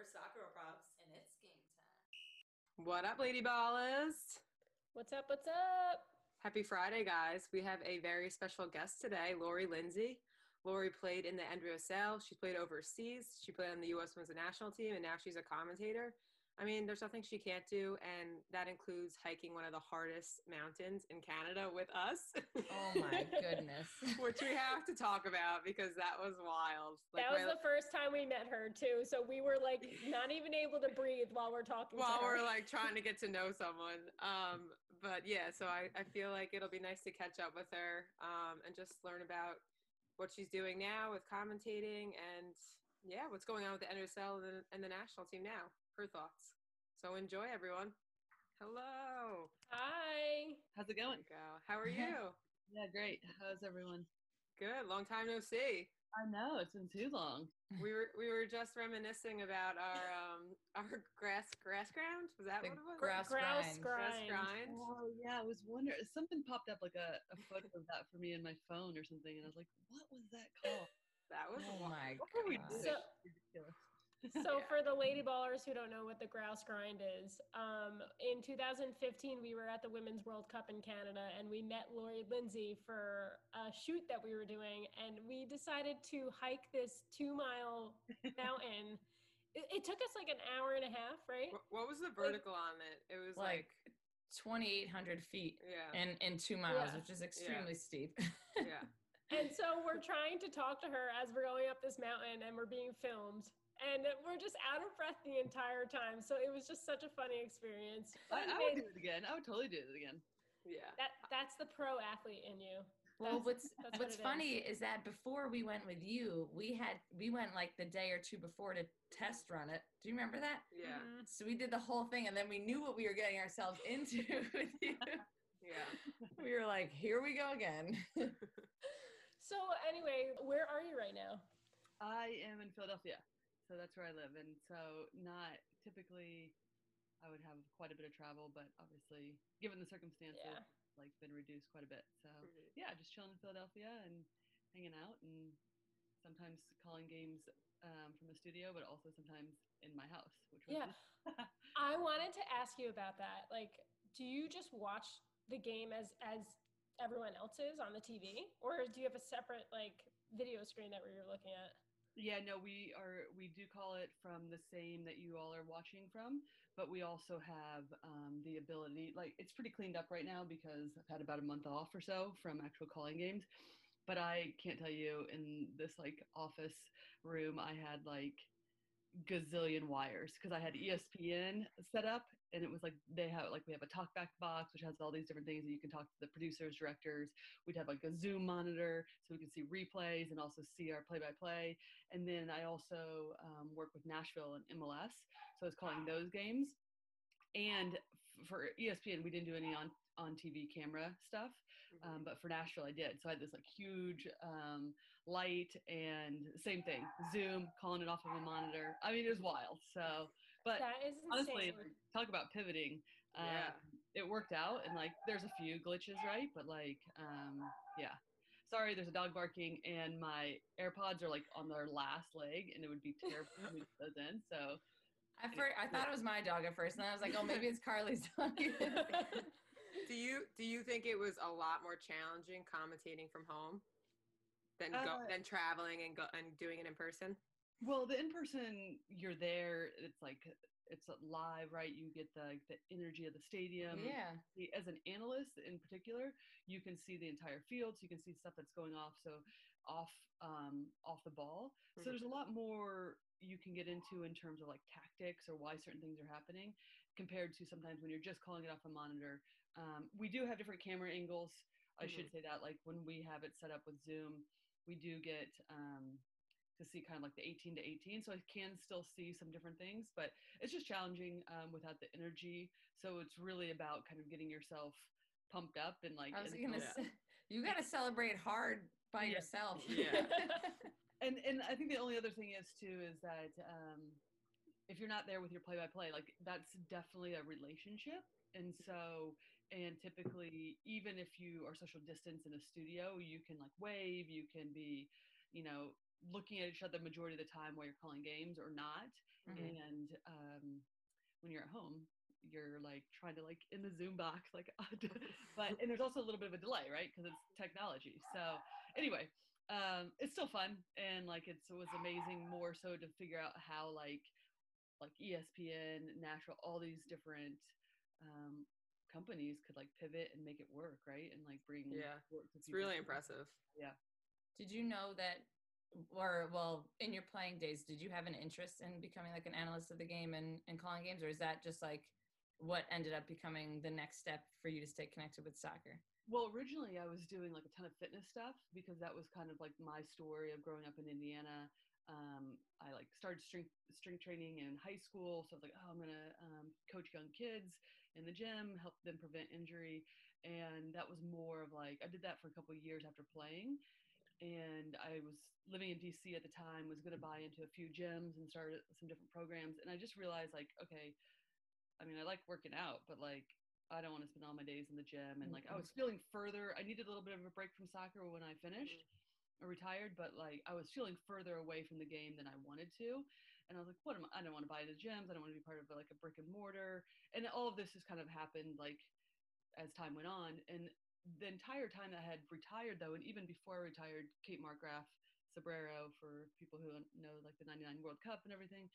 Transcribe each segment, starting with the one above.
We're Sakura Props, and it's game time. What up, Lady Ballers? What's up? What's up? Happy Friday, guys. We have a very special guest today, Lori Lindsay. Lori played in the NWSL. She played overseas. She played on the U.S. Women's National Team, and now she's a commentator. I mean, there's nothing she can't do, and that includes hiking one of the hardest mountains in Canada with us. Oh my goodness. Which we have to talk about because that was wild. Like that was my, the first time we met her too, so we were like not even able to breathe while we're talking. While we're like trying to get to know someone. Um, but yeah, so I, I feel like it'll be nice to catch up with her um, and just learn about what she's doing now with commentating and yeah, what's going on with the NSL and the, and the national team now her thoughts. So enjoy, everyone. Hello. Hi. How's it going? Go. How are you? yeah, great. How's everyone? Good. Long time no see. I know it's been too long. We were we were just reminiscing about our um our grass grass ground. Was that the what it was? Grass, grass grind. grind. Grass grind. Oh yeah, I was wondering. Something popped up like a, a photo of that for me in my phone or something, and I was like, "What was that called?" That was oh my what god. So, ridiculous so yeah. for the lady ballers who don't know what the grouse grind is um, in 2015 we were at the women's world cup in canada and we met lori lindsay for a shoot that we were doing and we decided to hike this two mile mountain. It, it, took us like an hour and a half right? What was the vertical like, on it? It was like, like 2800 feet yeah. and in two miles yeah. which is extremely yeah. steep yeah. And so we're trying to talk to her as we're going up this mountain and we're being filmed and we're just out of breath the entire time. So it was just such a funny experience. I, I would do it again. I would totally do it again. Yeah. That that's the pro athlete in you. Well, what's what's what funny is. is. that before we went with you, we had we went like the day or two before to test run it. Do you remember that? Yeah. Mm-hmm. So we did the whole thing, and then we knew what we were getting ourselves into with you. Yeah. We were like, here we go again. so anyway, where are you right now? I am in Philadelphia so that's where I live. And so not typically I would have quite a bit of travel, but obviously given the circumstances, yeah. like been reduced quite a bit. So mm-hmm. yeah, just chilling in Philadelphia and hanging out and sometimes calling games um, from the studio, but also sometimes in my house, which was yeah. I wanted to ask you about that. Like, do you just watch the game as as everyone else is on the TV, or do you have a separate like video screen that you're looking at? Yeah, no, we are. We do call it from the same that you all are watching from, but we also have um, the ability. Like, it's pretty cleaned up right now because I've had about a month off or so from actual calling games. But I can't tell you in this like office room, I had like gazillion wires because I had ESPN set up and it was like they have like we have a talkback box which has all these different things that you can talk to the producers, directors. We'd have like a Zoom monitor so we can see replays and also see our play by play. And then I also um, work with Nashville and MLS, so I was calling those games. And for ESPN, we didn't do any on on TV camera stuff. Mm-hmm. Um, but for Nashville, I did. So I had this like huge um, light and same thing, Zoom, calling it off of a monitor. I mean, it was wild. So, but that is honestly, talk about pivoting. Um, yeah. It worked out, and like, there's a few glitches, right? But like, um, yeah. Sorry, there's a dog barking, and my AirPods are like on their last leg, and it would be terrible to move those in. So. I, first, I thought it was my dog at first, and I was like, "Oh, maybe it's Carly's dog." do you do you think it was a lot more challenging commentating from home than uh, go, than traveling and go and doing it in person? Well, the in person, you're there. It's like it's live, right? You get the the energy of the stadium. Yeah. As an analyst, in particular, you can see the entire field, so you can see stuff that's going off. So off um, off the ball. Mm-hmm. So there's a lot more you can get into in terms of like tactics or why certain things are happening compared to sometimes when you're just calling it off a monitor um, we do have different camera angles i mm-hmm. should say that like when we have it set up with zoom we do get um, to see kind of like the 18 to 18 so i can still see some different things but it's just challenging um, without the energy so it's really about kind of getting yourself pumped up and like I was gonna say, you got to celebrate hard by yeah. yourself yeah and and I think the only other thing is too is that um, if you're not there with your play-by-play, like that's definitely a relationship. And so, and typically, even if you are social distance in a studio, you can like wave, you can be, you know, looking at each other the majority of the time while you're calling games or not. Mhm. And um, when you're at home, you're like trying to like in the Zoom box, like, but and there's also a little bit of a delay, right? Because it's technology. So anyway, um, it's still fun and like it's, it was amazing more so to figure out how like like ESPN, Nashville, all these different um, companies could like pivot and make it work, right? And like bring Yeah, sports to It's really impressive. Yeah. Did you know that, or well, in your playing days, did you have an interest in becoming like an analyst of the game and, and calling games, or is that just like what ended up becoming the next step for you to stay connected with soccer? Well, originally I was doing like a ton of fitness stuff because that was kind of like my story of growing up in Indiana. Um, I like started strength strength training in high school, so I was like, oh, I'm gonna um, coach young kids in the gym, help them prevent injury, and that was more of like I did that for a couple years after playing, and I was living in DC at the time, was gonna buy into a few gyms and start some different programs, and I just realized like, okay, I mean, I like working out, but like I don't want to spend all my days in the gym. And like I mm-hmm. was feeling further, I needed a little bit of a break from soccer when I finished mm-hmm. or retired, but like I was feeling further away from the game than I wanted to. And I was like, what am I? I don't want to buy the gyms. I don't want to be part of like a brick and mortar. And all of this has kind of happened like as time went on. And the entire time that I had retired though, and even before I retired, Kate Markgraf Sobrero, for people who know like the 99 World Cup and everything,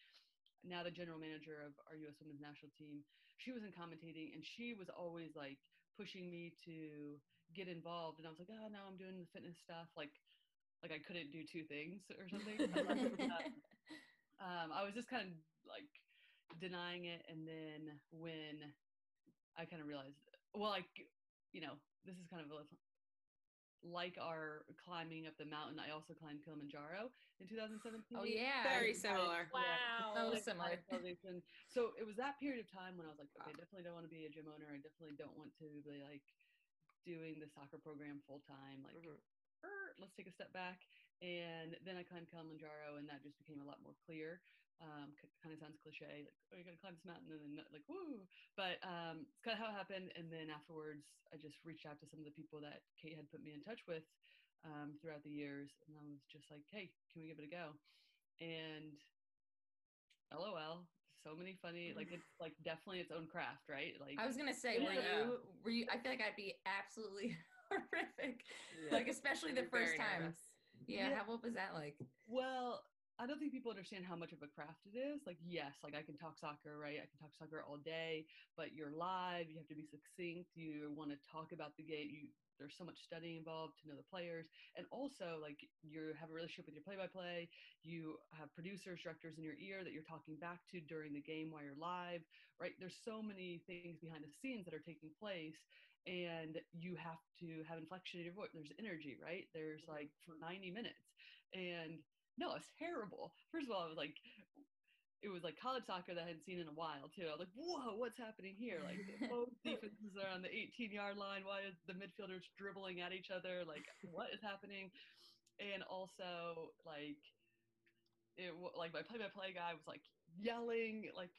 now the general manager of our U.S. Women's National Team, she was in commentating, and she was always like pushing me to get involved. And I was like, oh, now I'm doing the fitness stuff, like like I couldn't do two things or something. um, I was just kind of like denying it, and then when I kind of realized, well, like you know, this is kind of a like our climbing up the mountain. I also climbed Kilimanjaro in 2017. Oh yeah, Very similar. Wow. So like, similar. So it was that period of time when I was like, okay, I definitely don't want to be a gym owner. I definitely don't want to be like doing the soccer program full time. Like, Mhm. er, let's take a step back. And then I climbed Kilimanjaro, and that just became a lot more clear. Um, kind of sounds cliche, like, oh, you're gonna climb this mountain, and then like, woo. But um, it's kind of how it happened. And then afterwards, I just reached out to some of the people that Kate had put me in touch with um, throughout the years, and I was just like, hey, can we give it a go? And lol so many funny like it's like definitely its own craft right like I was gonna say, were you were you? I feel like I'd be absolutely horrific, Yeah. like especially the You're first time. Yeah, Yeah. How, what was that like? well i don't think people understand how much of a craft it is like yes like i can talk soccer right? I can talk soccer all day but you're live you have to be succinct you want to talk about the game you there's so much studying involved to know the players and also like you have a relationship with your play-by-play you have producers directors in your ear that you're talking back to during the game while you're live right? There's so many things behind the scenes that are taking place and you have to have inflection in your voice there's energy right? There's mm-hmm. like for 90 minutes and no it's terrible first of all it was like it was like college soccer that I hadn't seen in a while too. I was like, whoa, what's happening here? Like both defenses are on the 18 yard line. Why is the midfielders dribbling at each other? Like what is happening? And also like it like my play by play guy was like yelling like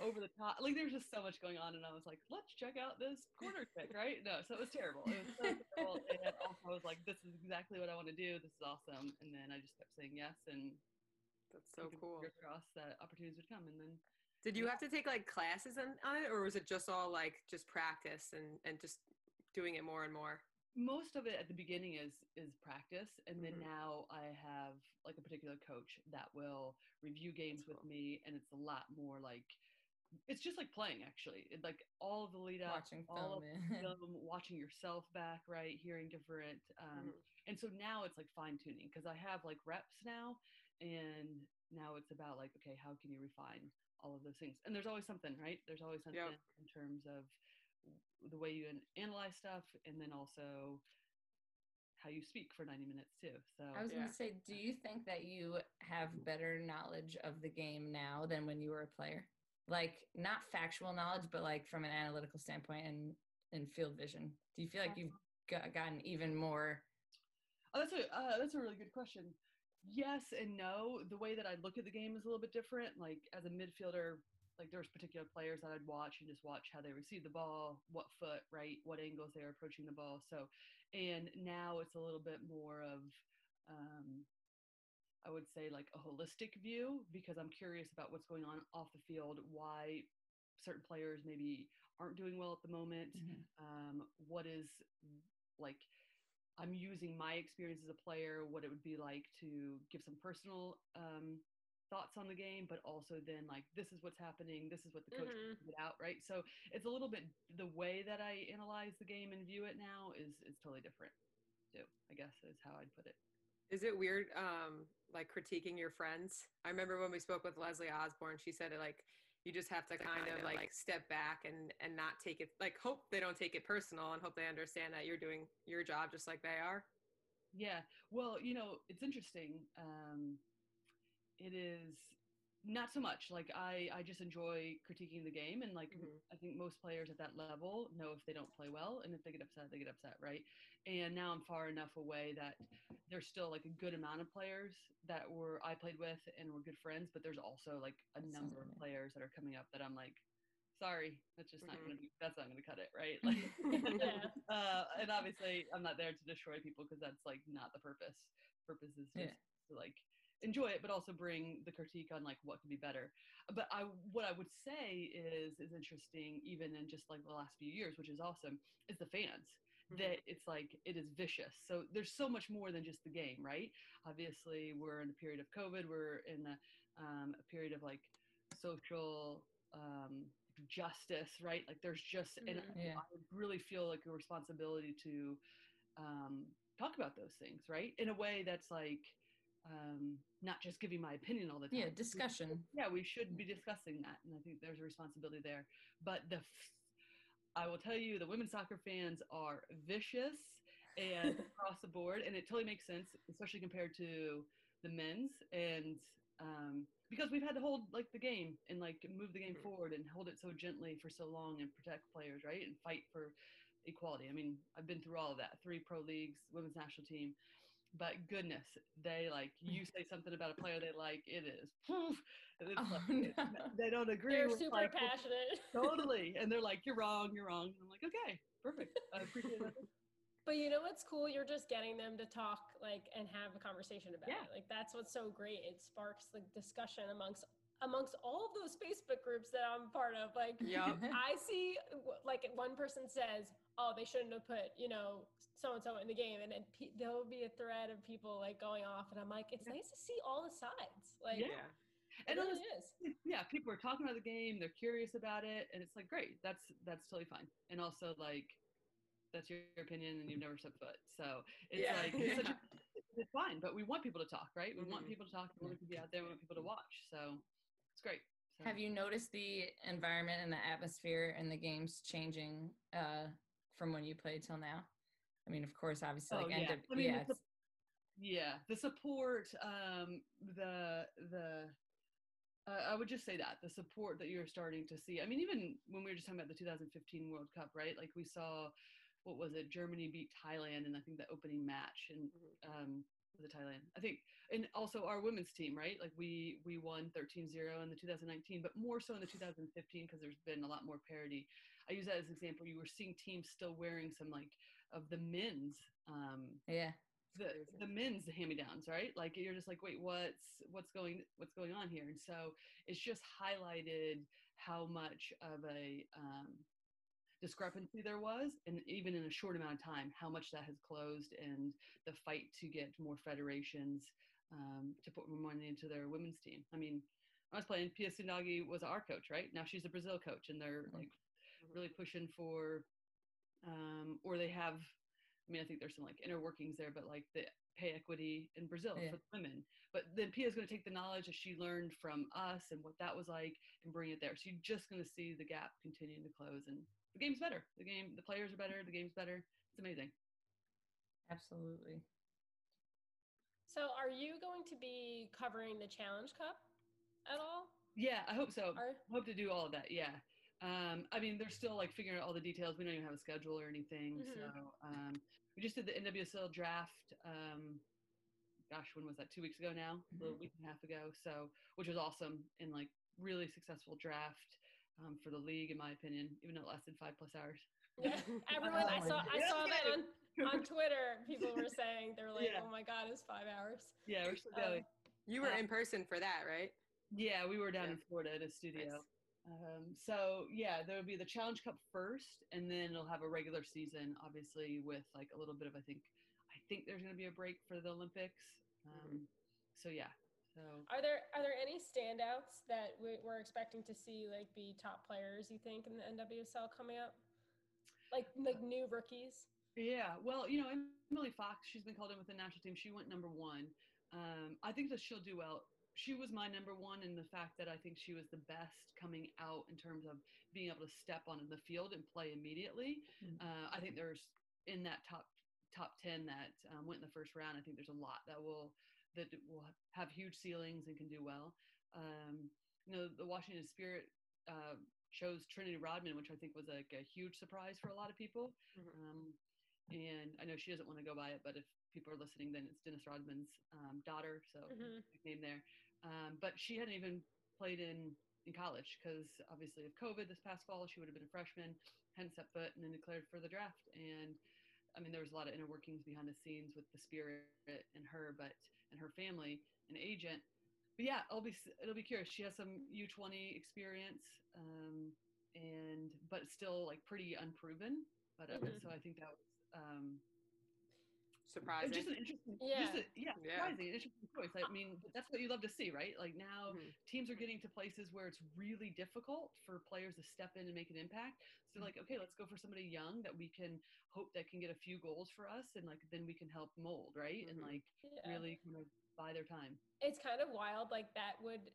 over the top. Like there's just so much going on, and I was like, let's check out this corner kick, right? No, so it was terrible. It was so terrible. And also I was like, this is exactly what I want to do. This is awesome. And then I just kept saying yes and That's so cool. crossed that opportunities would come. And then Did you have to take like classes on, on it, or was it just all like just practice and and just doing it more and more? Most of it at the beginning is is practice and then Mhm. now i have like a particular coach that will review games That's with cool. me and it's a lot more like it's just like playing actually it, like all of the lead up Watching all film. of film, watching yourself back right hearing different um Mhm. and so now it's like fine tuning because i have like reps now and now it's about like okay how can you refine all of those things and there's always something right there's always something Yep. in terms of the way you analyze stuff and then also how you speak for 90 minutes too so I was Yeah. gonna say, do you think that you have better knowledge of the game now than when you were a player? Like not factual knowledge, but like from an analytical standpoint and and field vision. Do you feel like you've got, gotten even more? Oh, that's a uh, that's a really good question. Yes and no. The way that I look at the game is a little bit different. Like as a midfielder, like there's particular players that I'd watch and just watch how they receive the ball, what foot, right, what angles they're approaching the ball. So, and now it's a little bit more of um, I would say like a holistic view because I'm curious about what's going on off the field, why certain players maybe aren't doing well at the moment. Mhm. Um, what is like I'm using my experience as a player, what it would be like to give some personal um, thoughts on the game, but also then like this is what's happening, this is what the coach Mhm. put out, right? So it's a little bit the way that I analyze the game and view it now is is totally different too. I guess is how I'd put it. Is it weird, um, like critiquing your friends? I remember when we spoke with Leslie Osborne, she said it like you just have to kind of like step back and and not take it like hope they don't take it personal and hope they understand that you're doing your job just like they are. Yeah. Well, you know, it's interesting. Um, it is not so much like I, I just enjoy critiquing the game and like Mhm. I think most players at that level know if they don't play well and if they get upset they get upset right and now I'm far enough away that there's still like a good amount of players that were I played with and were good friends but there's also like a number of players that are coming up that I'm like sorry that's just not Mhm. gonna be that's not gonna cut it right like Yeah. uh, and obviously I'm not there to destroy people because that's like not the purpose. Purpose is just Yeah. to like enjoy it, but also bring the critique on like what could be better. But I what I would say is is interesting even in just like the last few years, which is awesome, is the fans. That it's like it is vicious. So there's so much more than just the game, right? Obviously, we're in a period of COVID. We're in a, um, a period of like social um, justice, right? Like there's just, and Mhm. Yeah. I really feel like a responsibility to um, talk about those things, right? In a way that's like um, not just giving my opinion all the time. Yeah, discussion. Yeah, we should be discussing that, and I think there's a responsibility there. But the, f- I will tell you, the women's soccer fans are vicious and across the board, and it totally makes sense, especially compared to the men's, and um, because we've had to hold like the game and like move the game Mhm. forward and hold it so gently for so long and protect players, right, and fight for equality. I mean, I've been through all of that, three pro leagues, women's national team. But goodness, they like you say something about a player they like, it is poof. and it's Oh, like, no. they don't agree. They're super like, passionate. totally, and they're like, "You're wrong, you're wrong." And I'm like, "Okay, perfect. I appreciate that." But you know what's cool? You're just getting them to talk like and have a conversation about Yeah. it. Like that's what's so great. It sparks the discussion amongst amongst all of those Facebook groups that I'm part of. Like Yup. I see like one person says, "Oh, they shouldn't have put you know so and so in the game," and then pe- there will be a thread of people like going off, and I'm like, it's nice to see all the sides. Like, Yeah. it And really honestly, is. yeah, people are talking about the game. They're curious about it, and it's like, great. That's that's totally fine. And also, like, that's your opinion, and you've never set foot. So it's Yeah. like it's, such a, it's fine. But we want people to talk, right? We want Mhm. people to talk. We want people to be out there. We want people to watch. So it's great. So, Have you noticed the environment and the atmosphere and the games changing uh, from when you played till now? I mean, of course, obviously, Oh, like yeah. I mean, yeah, a- yeah the support um the the uh, i would just say that the support that you're starting to see. I mean even when we were just talking about the 2015 world cup right? Like we saw what was it? Germany beat thailand and i think the opening match and Mhm. um it thailand? I think and also our women's team right? Like we we won 13-0 in the 2019 but more so in the 2015 because there's been a lot more parity. I use that as an example. You were seeing teams still wearing some like of the men's um yeah, the the men's hand me downs, right? Like you're just like, wait, what's what's going what's going on here? And so it's just highlighted how much of a um, discrepancy there was, and even in a short amount of time, how much that has closed, and the fight to get more federations um, to put more money into their women's team. I mean, I was playing. Pia Sundhage was our coach, right? Now she's a Brazil coach, and they're Mhm. like really pushing for, um, or they have I mean, I think there's some like inner workings there, but like the pay equity in Brazil Yeah. for women. But then Pia's going to take the knowledge that she learned from us and what that was like and bring it there. So you're just going to see the gap continuing to close, and the game's better. The game, the players are better. The game's better. It's amazing. absolutely. So, are you going to be covering the Challenge Cup at all? Yeah, I hope so. Are I hope to do all of that. Yeah. Um, I mean, they're still like figuring out all the details. We don't even have a schedule or anything. Mhm. So um, we just did the NWSL draft. Um, gosh, when was that? Two weeks ago now, a little week and a half ago. So, which was awesome and like really successful draft um, for the league, in my opinion, even though it lasted five plus hours. yeah, everyone I Oh saw my I saw that on on Twitter. People were saying they were like, Yeah. "Oh my God, it's five hours." Yeah, we're still Um, going. You were Uh, in person for that, right? Yeah, we were down Yeah. in Florida at a studio. Nice. Um, so yeah, there'll be the Challenge Cup first, and then it'll have a regular season, obviously with like a little bit of I think I think there's going to be a break for the Olympics. Um, So yeah, so Are there are there any standouts that we, we're expecting to see like be top players? You think in the NWSL coming up, like like new rookies? Yeah, well, you know, Emily Fox, she's been called in with the national team. She went number one. Um, I think that she'll do well. She was my number one in the fact that I think she was the best coming out in terms of being able to step onto the field and play immediately. Mhm. Uh, I think there's in that top top ten that um, went in the first round. I think there's a lot that will that will have huge ceilings and can do well. Um, you know, the Washington Spirit uh, chose Trinity Rodman, which I think was like a huge surprise for a lot of people. Mhm. Um, and I know she doesn't want to go by it, but if people are listening, then it's Dennis Rodman's um, daughter, so Mhm. big name there. Um, but she hadn't even played in in college because obviously of COVID this past fall, she would have been a freshman, hadn't set foot, and then declared for the draft. And I mean, there was a lot of inner workings behind the scenes with the spirit and her, but and her family and agent. But yeah, I'll be it'll be curious. She has some U20 experience, um, and but still like pretty unproven. But uh, Mhm. so I think that was um, Surprising. just an interesting, Yeah. just a, yeah, Yeah. surprising, interesting choice. I mean, that's what you love to see, right? Like now, Mhm. teams are getting to places where it's really difficult for players to step in and make an impact. So like, okay, let's go for somebody young that we can hope that can get a few goals for us, and like then we can help mold, right? And Mhm. like Yeah. really kind of buy their time. it's kind of wild like that would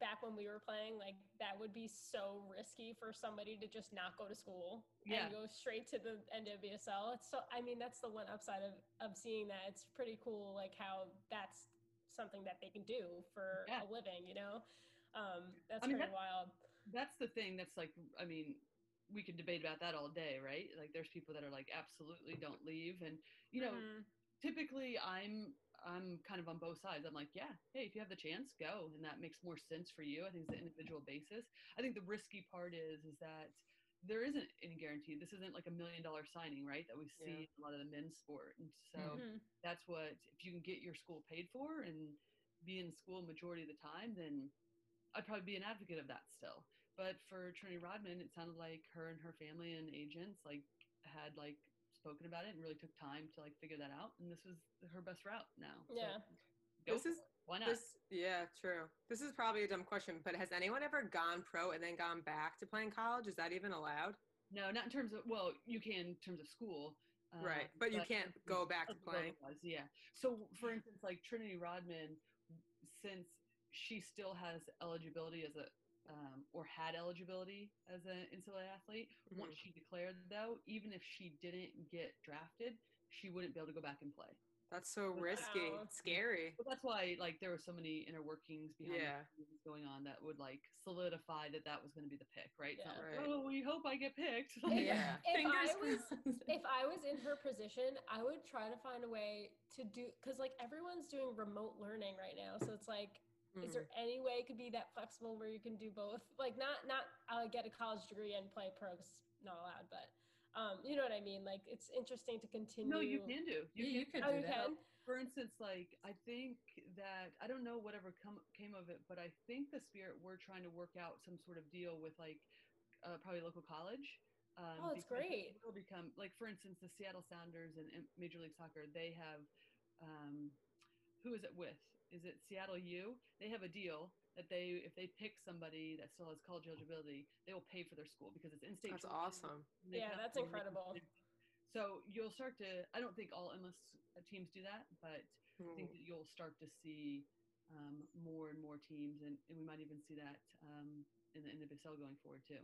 back when we were playing like that would be so risky for somebody to just not go to school Yeah. and go straight to the NWSL. It's so I mean that's the one upside of of seeing that. It's pretty cool like how that's something that they can do for Yeah. a living, you know. Um that's I mean, pretty wild. That's the thing. That's like, I mean, we could debate about that all day, right? Like, there's people that are like, absolutely don't leave, and you know, Mhm. typically I'm I'm kind of on both sides. I'm like, yeah, hey, if you have the chance, go, and that makes more sense for you. I think it's an individual basis. I think the risky part is is that there isn't any guarantee. This isn't like a million dollar signing, right? That we see Yeah. in a lot of the men's sport, and so Mhm. that's what if you can get your school paid for and be in school majority of the time, then I'd probably be an advocate of that still. But for Trinity Rodman, it sounded like her and her family and agents like had like spoken about it and really took time to like figure that out. And this was her best route now. Yeah. go This is- it. why not? This, yeah, true. This is probably a dumb question, but has anyone ever gone pro and then gone back to playing college? Is that even allowed? no, not in terms of well, you can in terms of school. right, um, but you can't go back to playing. otherwise, Yeah. So, for instance, like Trinity Rodman, since she still has eligibility as a um, or had eligibility as an NCAA athlete, once she declared though, even if she didn't get drafted, she wouldn't be able to go back and play. That's so risky, Wow. scary. But that's why, like, there were so many inner workings behind Yeah. the going on that would like solidify that that was going to be the pick, right? Yeah. like, Right. oh, we hope I get picked. If- Yeah. if Fingers I was- if I was in her position, I would try to find a way to do because like everyone's doing remote learning right now. So it's like, is Mhm. there any way it could be that flexible where you can do both? Like not not uh, get a college degree and play pro 'cause it's not allowed, but um, you know what I mean. Like it's interesting to continue. no, you can do. Yeah, you could Oh, do you that. can. for instance, like I think that I don't know whatever come came of it, but I think the Spirit were trying to work out some sort of deal with like uh, probably local college. Um, Oh, that's because it great. Will become like for instance the Seattle Sounders and, and Major League Soccer. They have um, who is it with? Is it Seattle U? They have a deal that they if they pick somebody that still has college eligibility, they will pay for their school because it's in-state. That's awesome. Yeah, that's upgrade it. incredible. So you'll start to. I don't think all MLS teams do that, but I think Mhm. that you'll start to see um, more and more teams, and, and we might even see that um, in the NWSL going forward too.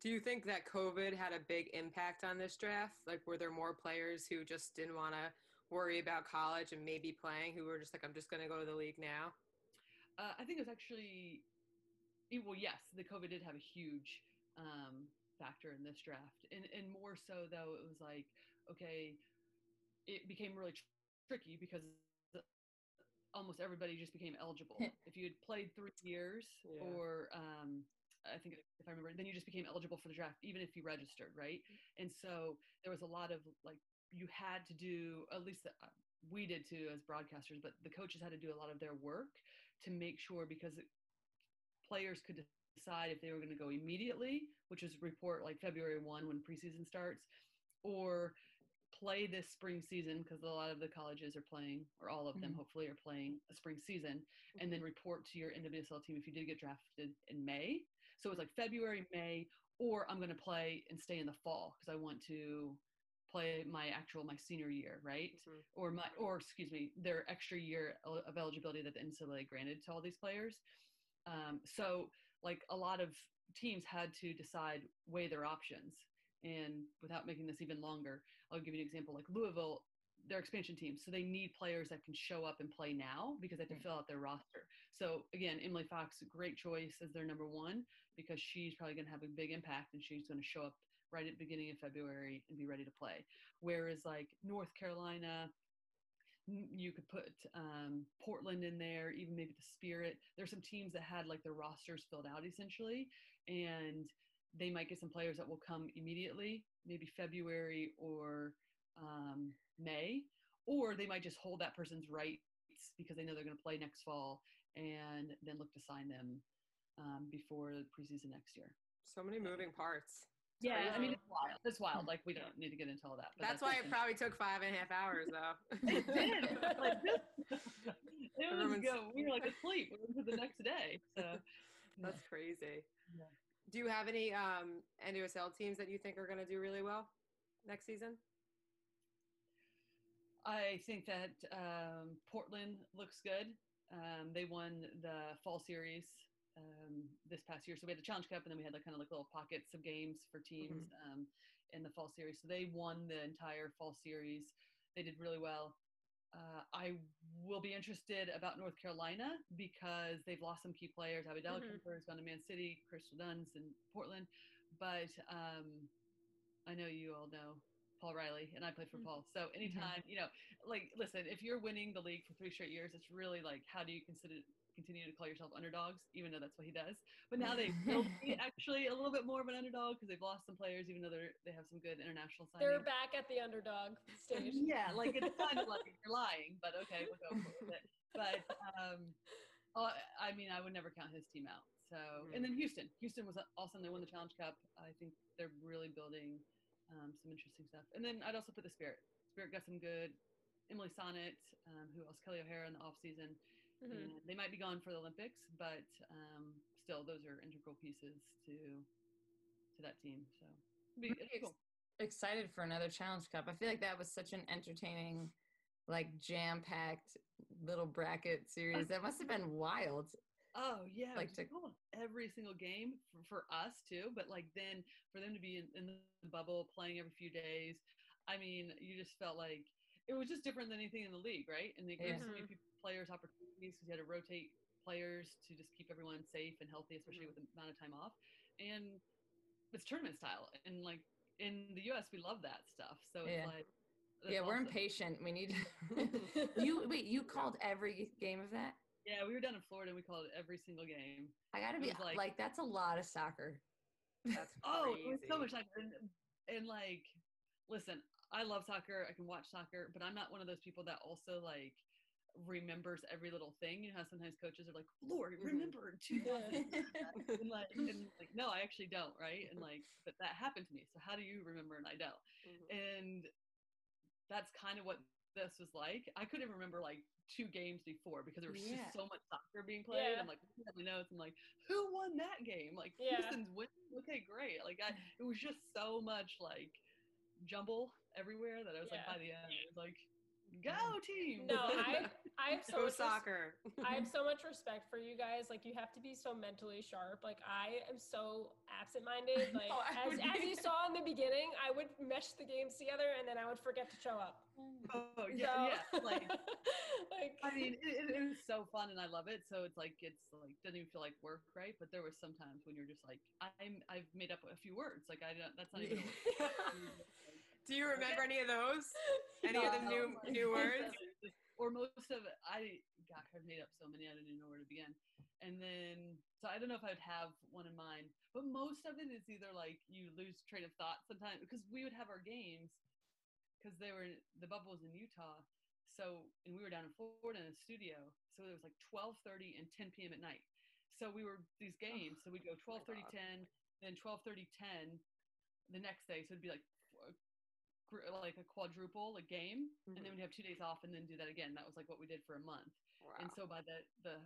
Do you think that COVID had a big impact on this draft? Like, were there more players who just didn't want to worry about college and maybe playing who were just like, I'm just going to go to the league now? Uh, I think it was actually, eh, well, yes, the COVID did have a huge um, factor in this draft, and and more so though it was like, okay, it became really tr- tricky because almost everybody just became eligible. if you had played three years Yeah. or um, I think if I remember, then you just became eligible for the draft, even if you registered, right? And so there was a lot of like you had to do at least the, uh, we did too as broadcasters, but the coaches had to do a lot of their work to make sure because players could decide if they were going to go immediately, which is report like February 1 when preseason starts, or play this spring season because a lot of the colleges are playing, or all of them Mhm. hopefully are playing a spring season, and then report to your NWSL team if you did get drafted in May. So it was like February, May, or I'm going to play and stay in the fall because I want to play my actual my senior year, right? Mhm. Or my or excuse me, their extra year of eligibility that the NCAA granted to all these players. Um, so like a lot of teams had to decide weigh their options and without making this even longer i'll give you an example like louisville they're expansion teams so they need players that can show up and play now because they have to Right. fill out their roster so again emily fox great choice as their number one because she's probably going to have a big impact and she's going to show up right at the beginning of february and be ready to play whereas like north carolina you could put um, Portland in there, even maybe the Spirit. There's some teams that had like their rosters filled out essentially, and they might get some players that will come immediately, maybe February or um, May, or they might just hold that person's rights because they know they're going to play next fall, and then look to sign them um, before the preseason next year. So many moving parts. Yeah, I mean it's wild. It's wild. Like we don't need to get into all that. but That's why it probably took five and a half hours, though. It did. It was like this. It was Everyone's- go. We were like asleep into the next day. So That's crazy. Yeah. Do you have any um, NWSL teams that you think are going to do really well next season? I think that um, Portland looks good. Um, they won the fall series um, this past year, so we had the Challenge Cup, and then we had like kind of like little pockets of games for teams um, in the fall series. So they won the entire fall series. They did really well. Uh, I will be interested about North Carolina because they've lost some key players. Abby Mhm. Cooper has gone to Man City, Crystal Dunn's in Portland, but um, I know you all know Paul Riley, and I played for Mhm. Paul. So anytime, you know, like, listen, if you're winning the league for three straight years, it's really like, how do you consider continue to call yourself underdogs, even though that's what he does? But now they will be actually a little bit more of an underdog because they've lost some players, even though they're they have some good international signings. They're back at the underdog stage. Yeah, like it's kind of like you're lying, but okay, we'll go with it. But um, oh, I mean, I would never count his team out. So, and then Houston, Houston was awesome. They won the Challenge Cup. I think they're really building um, some interesting stuff. And then I'd also put the Spirit. Spirit got some good. Emily Sonnett, um, who else? Kelly O'Hara in the off Mhm. And they might be gone for the Olympics, but um, still, those are integral pieces to to that team. So, be, be cool. excited for another challenge cup. I feel like that was such an entertaining, like jam packed little bracket series. That must have been wild. Oh yeah, Like to- cool. every single game for, for us too. But like then for them to be in, in the bubble playing every few days, I mean, you just felt like it was just different than anything in the league, right? And they gave so many people, players opportunities because you had to rotate players to just keep everyone safe and healthy, especially with the mm-hmm. amount of time off. And it's tournament style, and like in the U.S., we love that stuff. So it's Yeah. like that's yeah, we're awesome. impatient. We need you. Wait, you called every game of that? Yeah, we were down in Florida. and We called every single game. I gotta It be like, like- that's a lot of soccer. That's Oh, it was so much like and, and like listen, I love soccer, I can watch soccer, but I'm not one of those people that also like remembers every little thing. You know how sometimes coaches are like, Lord, Mhm. remember 2000 and like and like no, I actually don't, right? And like but that happened to me. So how do you remember and I don't? Mhm. And that's kind of what this was like. I couldn't remember like two games before because there was Yeah. just so much soccer being played. Yeah. I'm like looking at my notes. I'm like, who won that game? Like Yeah. Houston's winning. Okay, great. Like I, it was just so much like jumble everywhere that I was like by the end, it was like, go team. No, I I have so Go much res- soccer. I have so much respect for you guys. Like you have to be so mentally sharp. Like I am so absent-minded. Like Oh, as, would as you saw in the beginning, I would mesh the games together and then I would forget to show up. oh yeah, So- yeah. Like like I mean, it, it, it was so fun and I love it. So it's like it's like doesn't even feel like work, right? But there was some times when you're just like, I'm I've made up a few words. Like I don't. That's not even. Do you remember any of those? Any of the new new words? of it is- Or most of it, I gosh, I've made up so many I didn't even know where to begin. And then, so I don't know if I'd have one in mind, but most of it is either like you lose train of thought sometimes because we would have our games because they were the bubble was in Utah, So, and we were down in Florida in a studio. So it was like 12:30 and 10 p.m. at night. So we were these games. So we'd go 12:30, 10, then 12:30, 10 the next day. So it'd be like like a quadruple a game, mm-hmm. and then we'd have two days off and then do that again. That was like what we did for a month. Wow. And so by the the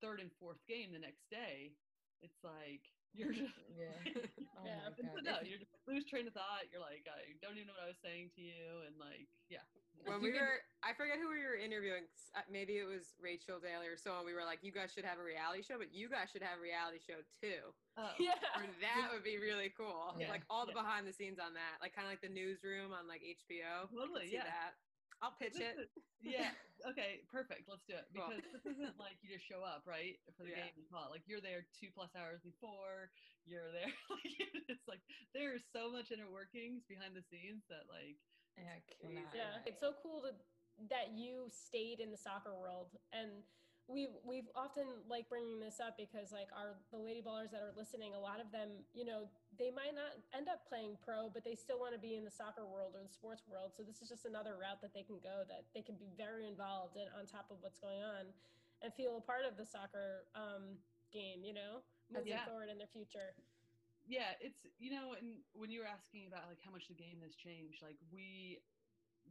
third and fourth game the next day, it's like you're just yeah, oh yeah. no, you're lose train of thought. You're like I don't even know what I was saying to you, and like yeah. When we were, I forget who we were interviewing. Uh, maybe it was Rachel Daly or so on. We were like, you guys should have a reality show, but you guys should have a reality show too. Oh. Yeah, that would be really cool. Yeah. Like all the yeah. behind the scenes on that, like kind of like the newsroom on like HBO. Totally, yeah. That. I'll pitch it. yeah. Okay. Perfect. Let's do it. Because cool. this isn't like you just show up, right, for the yeah. game and call. Like you're there two plus hours before. You're there. Like it's like there's so much inner workings behind the scenes that like. Yeah, yeah. It's so cool to that you stayed in the soccer world and we've we've often like bringing this up because like our the lady ballers that are listening a lot of them you know they might not end up playing pro but they still want to be in the soccer world or the sports world so this is just another route that they can go that they can be very involved and on top of what's going on and feel a part of the soccer um, game you know moving yeah. forward in their future yeah it's you know and when you were asking about like how much the game has changed like we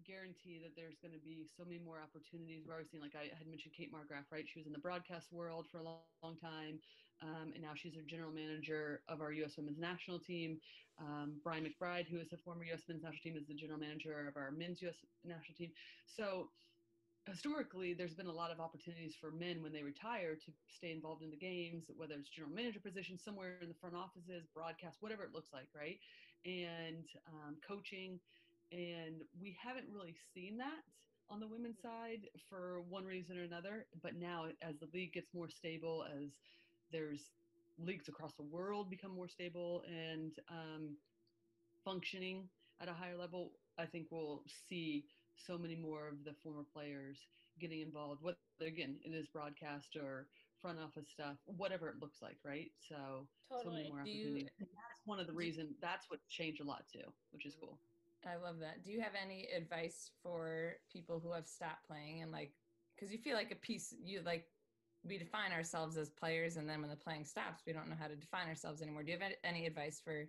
guarantee that there's going to be so many more opportunities. We're always seeing, like I had mentioned, Kate Markgraf, right? She was in the broadcast world for a long, long time, um, and now she's a general manager of our U.S. Women's National Team. Um, Brian McBride, who is a former U.S. Men's National Team, is the general manager of our Men's U.S. National Team. So historically there's been a lot of opportunities for men when they retire to stay involved in the games whether it's general manager position somewhere in the front offices broadcast whatever it looks like right and um, coaching and we haven't really seen that on the women's side for one reason or another. But now, as the league gets more stable, as there's leagues across the world become more stable and um, functioning at a higher level, I think we'll see so many more of the former players getting involved. Whether again it is broadcast or front office stuff, whatever it looks like, right? So totally. so many more opportunities. You, that's one of the reasons. That's what changed a lot too, which is cool. I love that. Do you have any advice for people who have stopped playing and like, because you feel like a piece, you like, we define ourselves as players, and then when the playing stops, we don't know how to define ourselves anymore. Do you have any advice for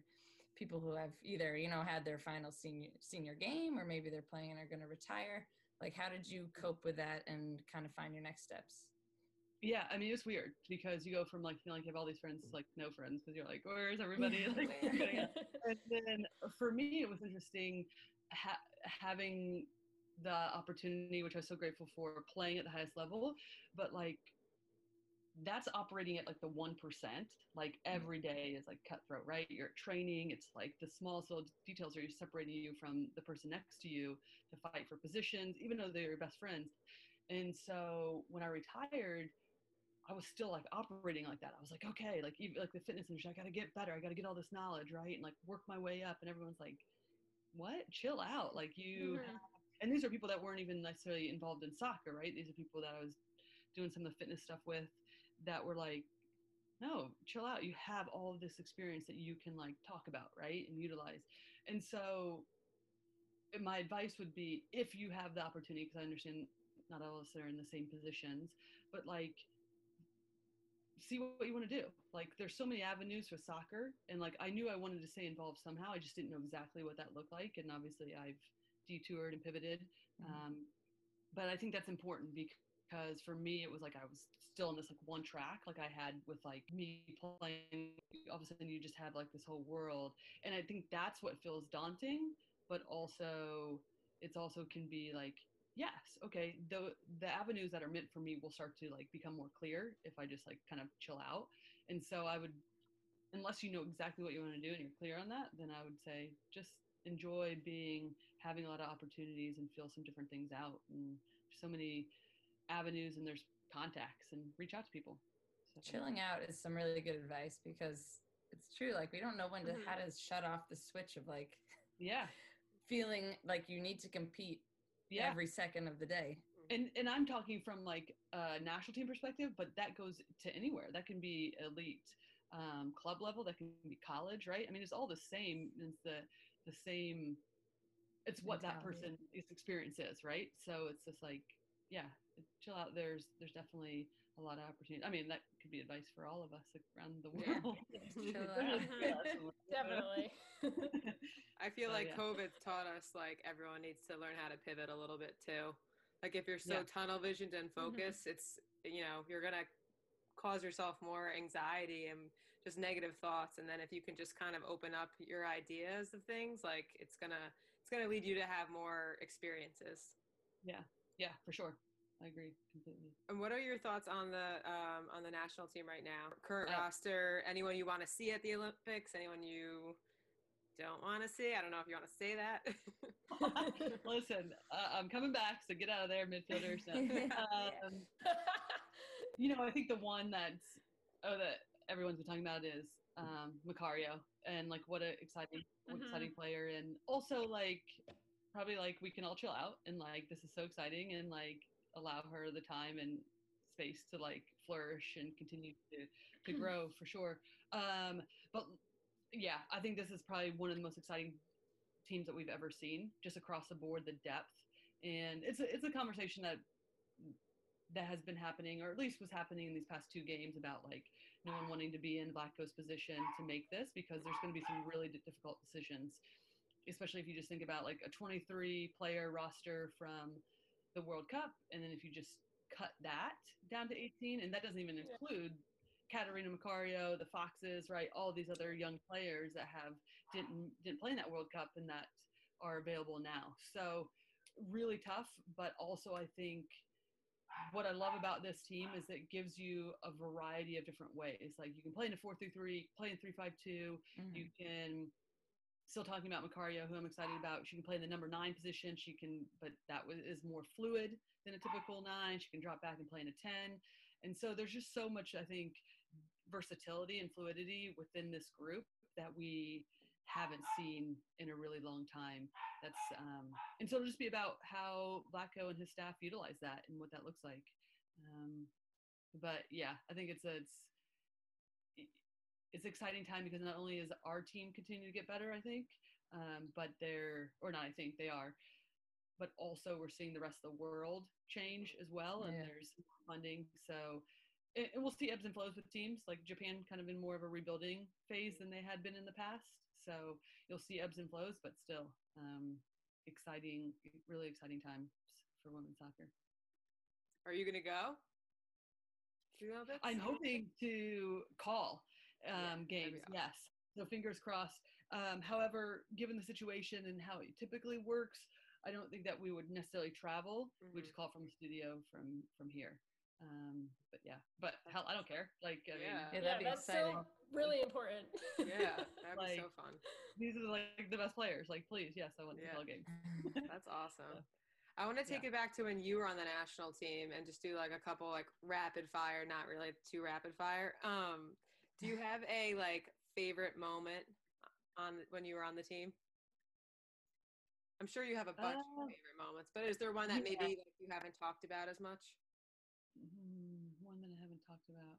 people who have either, you know, had their final senior senior game, or maybe they're playing and are going to retire? Like, how did you cope with that and kind of find your next steps? Yeah, I mean it's weird because you go from like feeling like you have all these friends to like no friends because you're like, where's everybody? like, and then for me, it was interesting ha- having the opportunity, which I was so grateful for, playing at the highest level, but like that's operating at like the 1%. Like mm. every day is like cutthroat, right? You're training. It's like the smallest little details are separating you from the person next to you to fight for positions, even though they're your best friends. And so when I retired, I was still like operating like that. I was like, okay, like even like the fitness industry, I got to get better. I got to get all this knowledge, right? And like work my way up. And everyone's like, what? Chill out. Like you, mm-hmm. and these are people that weren't even necessarily involved in soccer, right? These are people that I was doing some of the fitness stuff with that were like, no, chill out. You have all of this experience that you can like talk about, right? And utilize. And so my advice would be if you have the opportunity, because I understand not all of us are in the same positions, but like see what you want to do. Like there's so many avenues for soccer and like I knew I wanted to stay involved somehow. I just didn't know exactly what that looked like. And obviously I've detoured and pivoted. Mm-hmm. Um, but I think that's important because for me it was like I was still in this like one track like I had with like me playing all of a sudden you just have like this whole world. And I think that's what feels daunting, but also it's also can be like yes okay the the avenues that are meant for me will start to like become more clear if i just like kind of chill out and so i would unless you know exactly what you want to do and you're clear on that then i would say just enjoy being having a lot of opportunities and feel some different things out and so many avenues and there's contacts and reach out to people so. chilling out is some really good advice because it's true like we don't know when to mm-hmm. how to shut off the switch of like yeah feeling like you need to compete yeah. every second of the day. And and I'm talking from like a national team perspective, but that goes to anywhere. That can be elite um, club level. That can be college, right? I mean, it's all the same. It's the the same. It's what that person's experience is, right? So it's just like yeah, chill out. There's there's definitely a lot of opportunity. I mean, that could be advice for all of us around the world. Chill out. Definitely. I feel So, like yeah. COVID's taught us like everyone needs to learn how to pivot a little bit too. Like if you're so Yeah. tunnel visioned and mm-hmm. focused, it's you know you're gonna cause yourself more anxiety and just negative thoughts. And then if you can just kind of open up your ideas of things, like it's gonna it's gonna lead you to have more experiences. yeah, yeah, for sure. I agree completely. And what are your thoughts on the um, on the national team right now? Current Uh, roster? Anyone you want to see at the Olympics? Anyone you don't want to see? I don't know if you want to say that. Listen, uh, I'm coming back, so get out of there, midfielders. Um, you know, I think the one that's oh that everyone's been talking about is um, Macario, and like what an exciting, what Mhm. exciting player, and also like probably like we can all chill out and like this is so exciting and like allow her the time and space to like flourish and continue to to grow for sure. Um, but yeah, I think this is probably one of the most exciting teams that we've ever seen, just across the board, the depth, and it's a, it's a conversation that that has been happening, or at least was happening in these past two games about like no one wanting to be in Vlatko's position to make this because there's going to be some really difficult decisions, especially if you just think about like a 23 player roster from the World Cup, and then if you just cut that down to 18, and that doesn't even include Catarina Macario, the Foxes, right? All these other young players that have didn't didn't play in that World Cup and that are available now. So really tough, but also I think what I love about this team is that it gives you a variety of different ways. Like you can play in a four through three, play in three five two. Mhm. You can still talking about Macario, who I'm excited about. She can play in the number nine position. She can, but that is more fluid than a typical nine. She can drop back and play in a ten. And so there's just so much, I think, versatility and fluidity within this group that we haven't seen in a really long time. That's um, and so it'll just be about how Vlatko and his staff utilize that and what that looks like. Um, but yeah, I think it's a, it's it's an exciting time because not only is our team continuing to get better, I think, um, but they're or not, I think they are, but also we're seeing the rest of the world change as well, and Yeah. there's funding. So and and we'll see ebbs and flows with teams like Japan, kind of in more of a rebuilding phase than they had been in the past. So you'll see ebbs and flows, but still um, exciting, really exciting times for women's soccer. Are you gonna go? to the Olympics? I'm hoping to call Yeah, um, that'd games. Yes. So fingers crossed. Um, however, given the situation and how it typically works, I don't think that we would necessarily travel. We Mhm. just call from the studio from from here. Um, but yeah, but hell, I don't care. Like, I Yeah. mean, Yeah, yeah, that'd be that's exciting. so really important. Yeah, that'd be so fun. these are like the best players. Like, please, yes, I want to Yeah. call games. That's awesome. I want to take Yeah. it back to when you were on the national team and just do like a couple like rapid fire, not really too rapid fire. Um, do you have a like favorite moment on when you were on the team? I'm sure you have a bunch Uh, of favorite moments, but is there one that yeah. maybe like, you haven't talked about as much? Mm, one that I haven't talked about.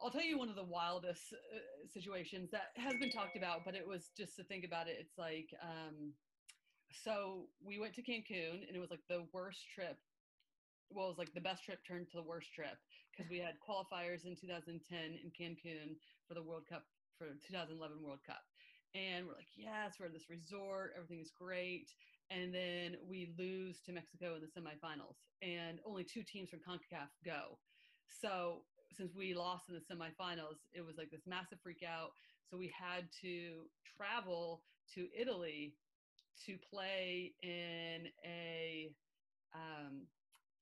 I'll tell you one of the wildest uh, situations that has been talked about, but it was just to think about it. It's like, um, so we went to Cancun and it was like the worst trip. Well, it was like the best trip turned to the worst trip because we had qualifiers in 2010 in Cancun for the World Cup for 2011 World Cup. And we're like, yes, we're at this resort, everything is great. And then we lose to Mexico in the semifinals, and only two teams from CONCACAF go. So since we lost in the semifinals, it was like this massive freak out. So we had to travel to Italy to play in a um,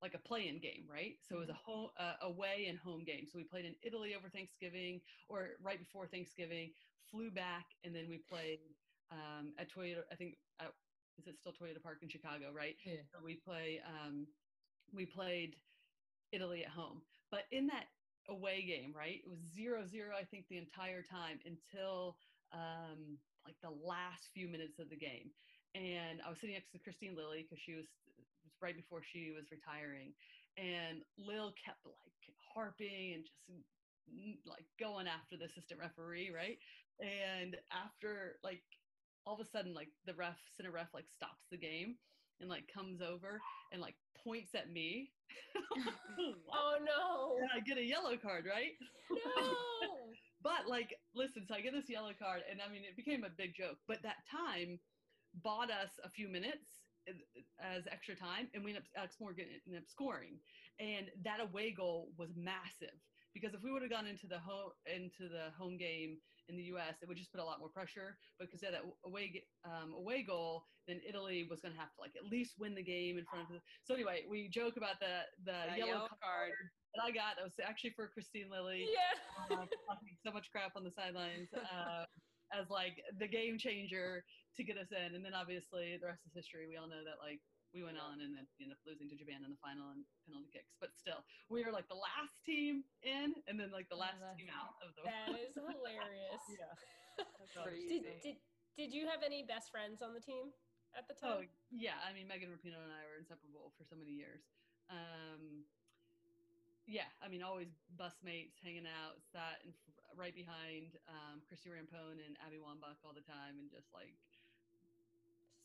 like a play-in game, right? So it was a home uh, away and home game. So we played in Italy over Thanksgiving or right before Thanksgiving, flew back, and then we played um, at Toyota. I think at, is it still Toyota Park in Chicago, right? Yeah. So we play um, we played Italy at home, but in that away game, right? It was zero zero. I think the entire time until um, like the last few minutes of the game. And I was sitting next to Kristine Lilly because she was, was right before she was retiring, and Lil kept like harping and just mm, like going after the assistant referee, right? And after like all of a sudden like the ref center ref like stops the game and like comes over and like points at me. oh no. And I get a yellow card, right? No. but like, listen, so I get this yellow card, and I mean, it became a big joke. But that time bought us a few minutes as extra time, and we ended up Alex Morgan ended up scoring, and that away goal was massive because if we would have gone into the home into the home game in the U.S., it would just put a lot more pressure. But because of that away um, away goal, then Italy was going to have to like at least win the game in front of. The, so anyway, we joke about the the yellow, yellow, card. that I got. That was actually for Kristine Lilly. Yeah. uh, so much crap on the sidelines. Uh, as like the game changer to get us in, and then obviously the rest is history. We all know that like we went on and then ended up losing to Japan in the final and penalty kicks. But still, we are like the last team in, and then like the last team out of the. That is hilarious. yeah. Did, did did you have any best friends on the team at the Oh time? yeah, I mean Megan Rapinoe and I were inseparable for so many years. Um, yeah, I mean always bus mates, hanging out, sat in, right behind um, Christy Rampone and Abby Wambach all the time, and just like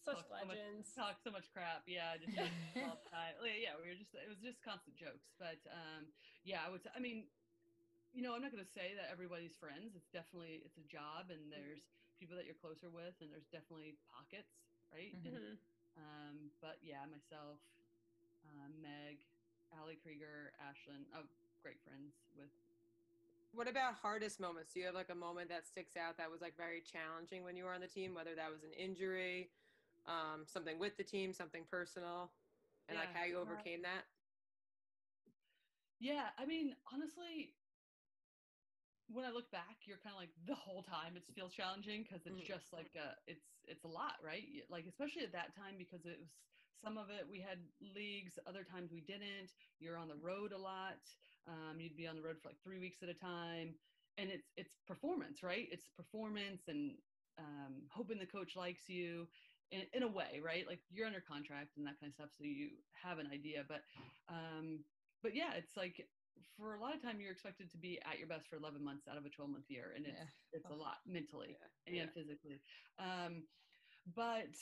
Such talk so much- talk so much crap. Yeah, just all the time. Yeah, yeah, we were just it was just constant jokes. But um, yeah, I would. say- I mean, you know, I'm not going to say that everybody's friends. It's definitely it's a job, and there's people that you're closer with, and there's definitely pockets, right? Mhm. Mhm. Um, but yeah, myself, um, Meg, Ali Krieger, Ashlyn, oh, great friends with. What about hardest moments? Do you have like a moment that sticks out that was like very challenging when you were on the team, whether that was an injury, um, something with the team, something personal, and like how you overcame that? Yeah, I mean, honestly, when I look back, you're kind of like the whole time it feels challenging because it's Mhm. just like a, it's it's a lot, right? Like especially at that time because it was some of it we had leagues, other times we didn't. You're on the road a lot. Um, you'd be on the road for like three weeks at a time, and it's it's performance, right? It's performance and um, hoping the coach likes you. In, in a way, right? Like you're under contract and that kind of stuff, so you have an idea. But um, but yeah, it's like for a lot of time you're expected to be at your best for 11 months out of a 12 month year, and it's Yeah. it's a lot mentally Yeah. and physically. Um, but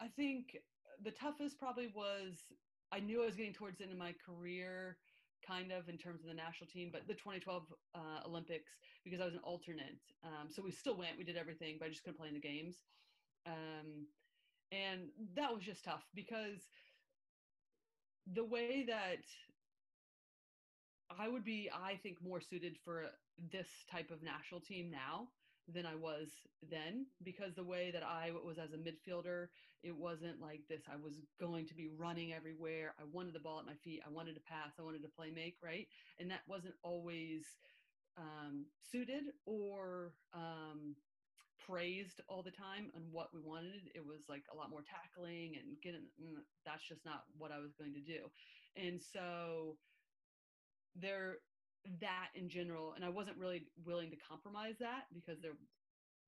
I think the toughest probably was I knew I was getting towards the end of my career, kind of in terms of the national team, but the 2012 uh, Olympics because I was an alternate. Um, so we still went, we did everything, but I just couldn't play in the games. Um, and that was just tough because the way that I would be, I think, more suited for this type of national team now than I was then because the way that I was as a midfielder, it wasn't like this. I was going to be running everywhere. I wanted the ball at my feet. I wanted to pass. I wanted to play make, right? And that wasn't always um, suited or um, praised all the time on what we wanted. It was like a lot more tackling and getting, mm, that's just not what I was going to do. And so there, that in general, and I wasn't really willing to compromise that because there,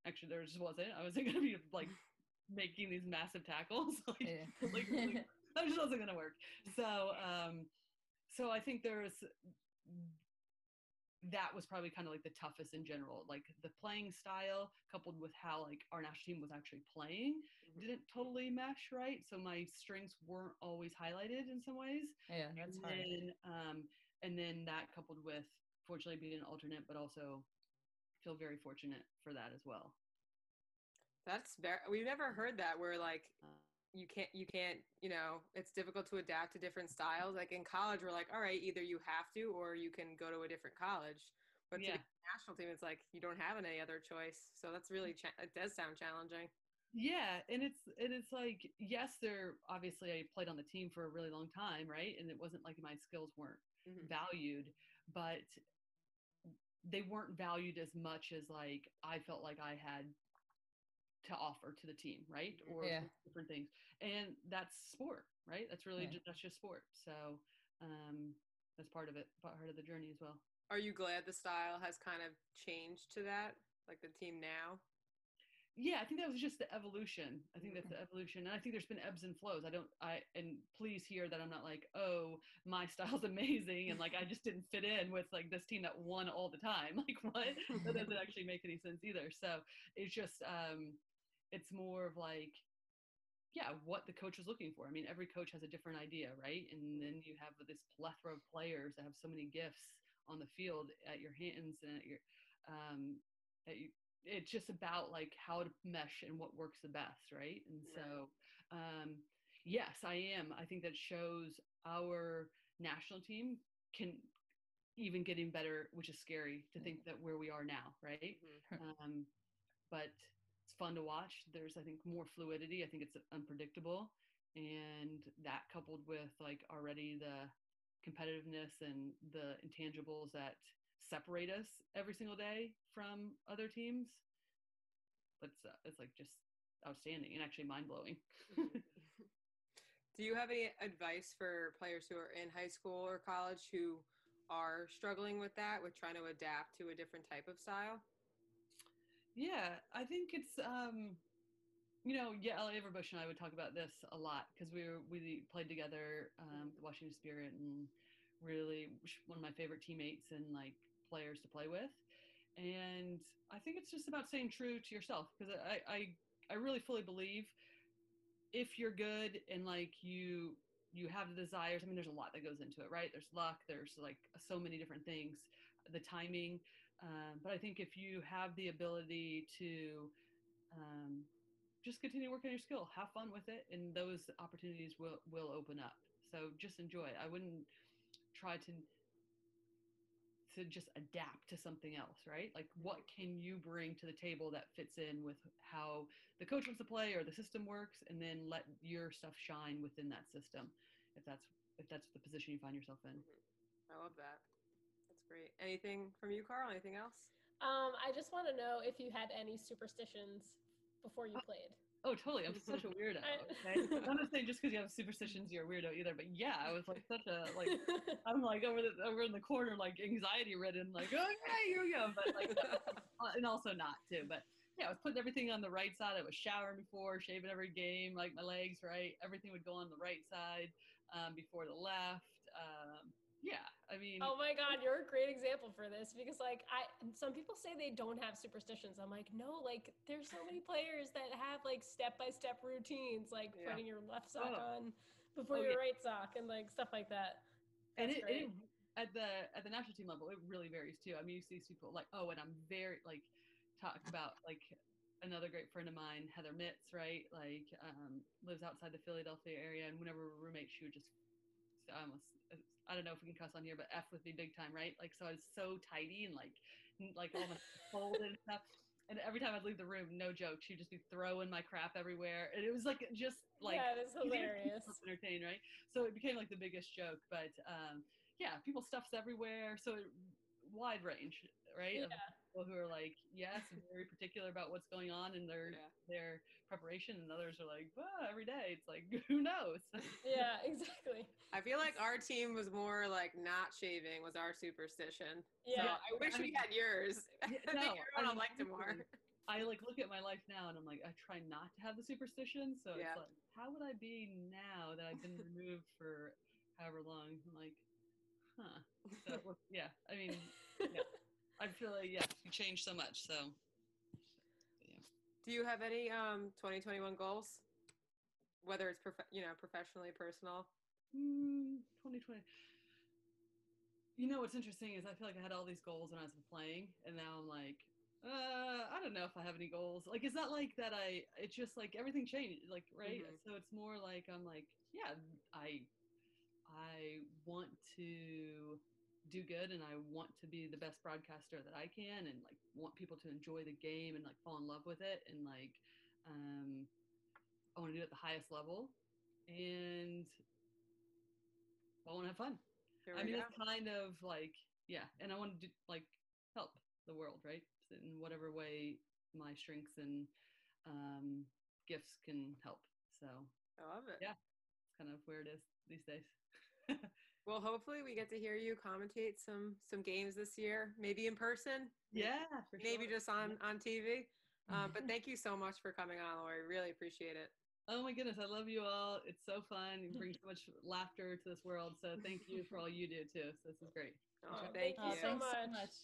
actually, there just wasn't. I wasn't going to be like making these massive tackles. like, Yeah. like, really- that just wasn't going to work. So, um, so I think there's that was probably kind of like the toughest in general. Like the playing style coupled with how like our national team was actually playing Mhm. didn't totally mesh right. So my strengths weren't always highlighted in some ways. yeah, that's and hard. then, um, and then that coupled with fortunately being an alternate, but also feel very fortunate for that as well. That's very. We've never heard that where like Uh, you can't you can't you know it's difficult to adapt to different styles. Like in college, we're like, all right, either you have to or you can go to a different college. But to the national team, it's like you don't have any other choice. So that's really cha- it does sound challenging. Yeah, and it's and it's like yes, they're obviously I played on the team for a really long time, right? And it wasn't like my skills weren't Mhm. valued, but they weren't valued as much as like I felt like I had to offer to the team, right? Or Yeah. different things. And that's sport, right? That's really Yeah. just, that's just sport. So um that's part of it, part of the journey as well. Are you glad the style has kind of changed to that, like the team now? yeah i think that was just the evolution i think that's the evolution and i think there's been ebbs and flows i don't i and please hear that i'm not like oh my style's amazing and like i just didn't fit in with like this team that won all the time like what that doesn't actually make any sense either so it's just um it's more of like yeah, what the coach is looking for. I mean, every coach has a different idea, right? And then you have this plethora of players that have so many gifts on the field at your hands and at your, um, at you, it's just about like how to mesh and what works the best, right? And so, um, yes, I am. I think that shows our national team can even getting better, which is scary to think that where we are now, right? Mhm. um, but it's fun to watch. There's, I think, more fluidity. I think it's unpredictable, and that coupled with like already the competitiveness and the intangibles that separate us every single day from other teams, it's uh, it's like just outstanding and actually mind blowing. Do you have any advice for players who are in high school or college who are struggling with that, with trying to adapt to a different type of style? Yeah, I think it's um you know, yeah, Yael Averbuch and I would talk about this a lot because we were we played together um the Washington Spirit and really one of my favorite teammates and like players to play with. And I think it's just about staying true to yourself because I, I I really fully believe if you're good and like you you have the desires, I mean there's a lot that goes into it, right? There's luck, there's like so many different things, the timing, um, but I think if you have the ability to um, just continue working on your skill, have fun with it, and those opportunities will will open up. So just enjoy it. I wouldn't try to to just adapt to something else, right? Like what can you bring to the table that fits in with how the coach wants to play or the system works, and then let your stuff shine within that system. If that's if that's the position you find yourself in. I love that. That's great. Anything from you, Carl? Anything else? Um, I just want to know if you had any superstitions before you played. Oh, totally. I'm such a weirdo. Okay? I'm not saying just because you have superstitions you're a weirdo either, but yeah, I was like such a like I'm like over the over in the corner like anxiety ridden, like okay, here we go, but like uh, and also not too, but yeah, I was putting everything on the right side. I was showering before, shaving every game, like my legs right. Everything would go on the right side um, before the left. Um, yeah, I mean, oh my god, you're a great example for this because like I some people say they don't have superstitions. I'm like, no, like there's so many players that have like step by step routines, like Yeah. putting your left sock Oh. on before Oh, your yeah. right sock and like stuff like that. and That's it, great. it at the at the national team level, it really varies too. I mean, you see these people like, oh, and I'm very like talk about like another great friend of mine, Heather Mitts, right? Like um, lives outside the Philadelphia area, and whenever we were roommates, she would just I almost I don't know if we can cuss on here, but F with me big time, right? Like so I was so tidy and like like all my folded and stuff. And every time I'd leave the room, no joke, she'd just be throwing my crap everywhere, and it was like just like yeah, it's you didn't keep hilarious. entertained, right? So it became like the biggest joke. But um, yeah, people stuffs everywhere. So it, wide range, right? Yeah. People who are like, yes, very particular about what's going on in their Yeah. their preparation, and others are like, well, every day. It's like, who knows? Yeah, exactly. I feel like our team was more like not shaving was our superstition. So Yeah. I wish I we had yours. I Yeah, think no, everyone I will mean, like it more. I like look at my life now and I'm like, I try not to have the superstition. So Yeah. it's like, how would I be now that I've been removed for however long? I'm like, huh. So yeah, I mean, yeah. I feel like yeah, you change so much. So yeah. Do you have any um 2021 goals? Whether it's prof- you know professionally, personal. Mm, 2020. You know what's interesting is I feel like I had all these goals when I was playing, and now I'm like, uh, I don't know if I have any goals. Like, it's not like that. I. It's just like everything changed. Like, right. Mhm. So it's more like I'm like, yeah, I, I want to do good, and I want to be the best broadcaster that I can, and like want people to enjoy the game and like fall in love with it, and like, um, I want to do it at the highest level, and I want to have fun. I mean, go. it's kind of like, yeah, and I want to do, like help the world, right? In whatever way my strengths and um, gifts can help. So I love it. Yeah. it's kind of where it is these days. Well, hopefully we get to hear you commentate some some games this year, maybe in person, yeah, for maybe sure. just on on TV. Um, but thank you so much for coming on, Lori. Really appreciate it. Oh my goodness, I love you all. It's so fun. You bring so much laughter to this world. So thank you for all you do too. So this is great. Oh, Oh, thank thank you. you so thanks much.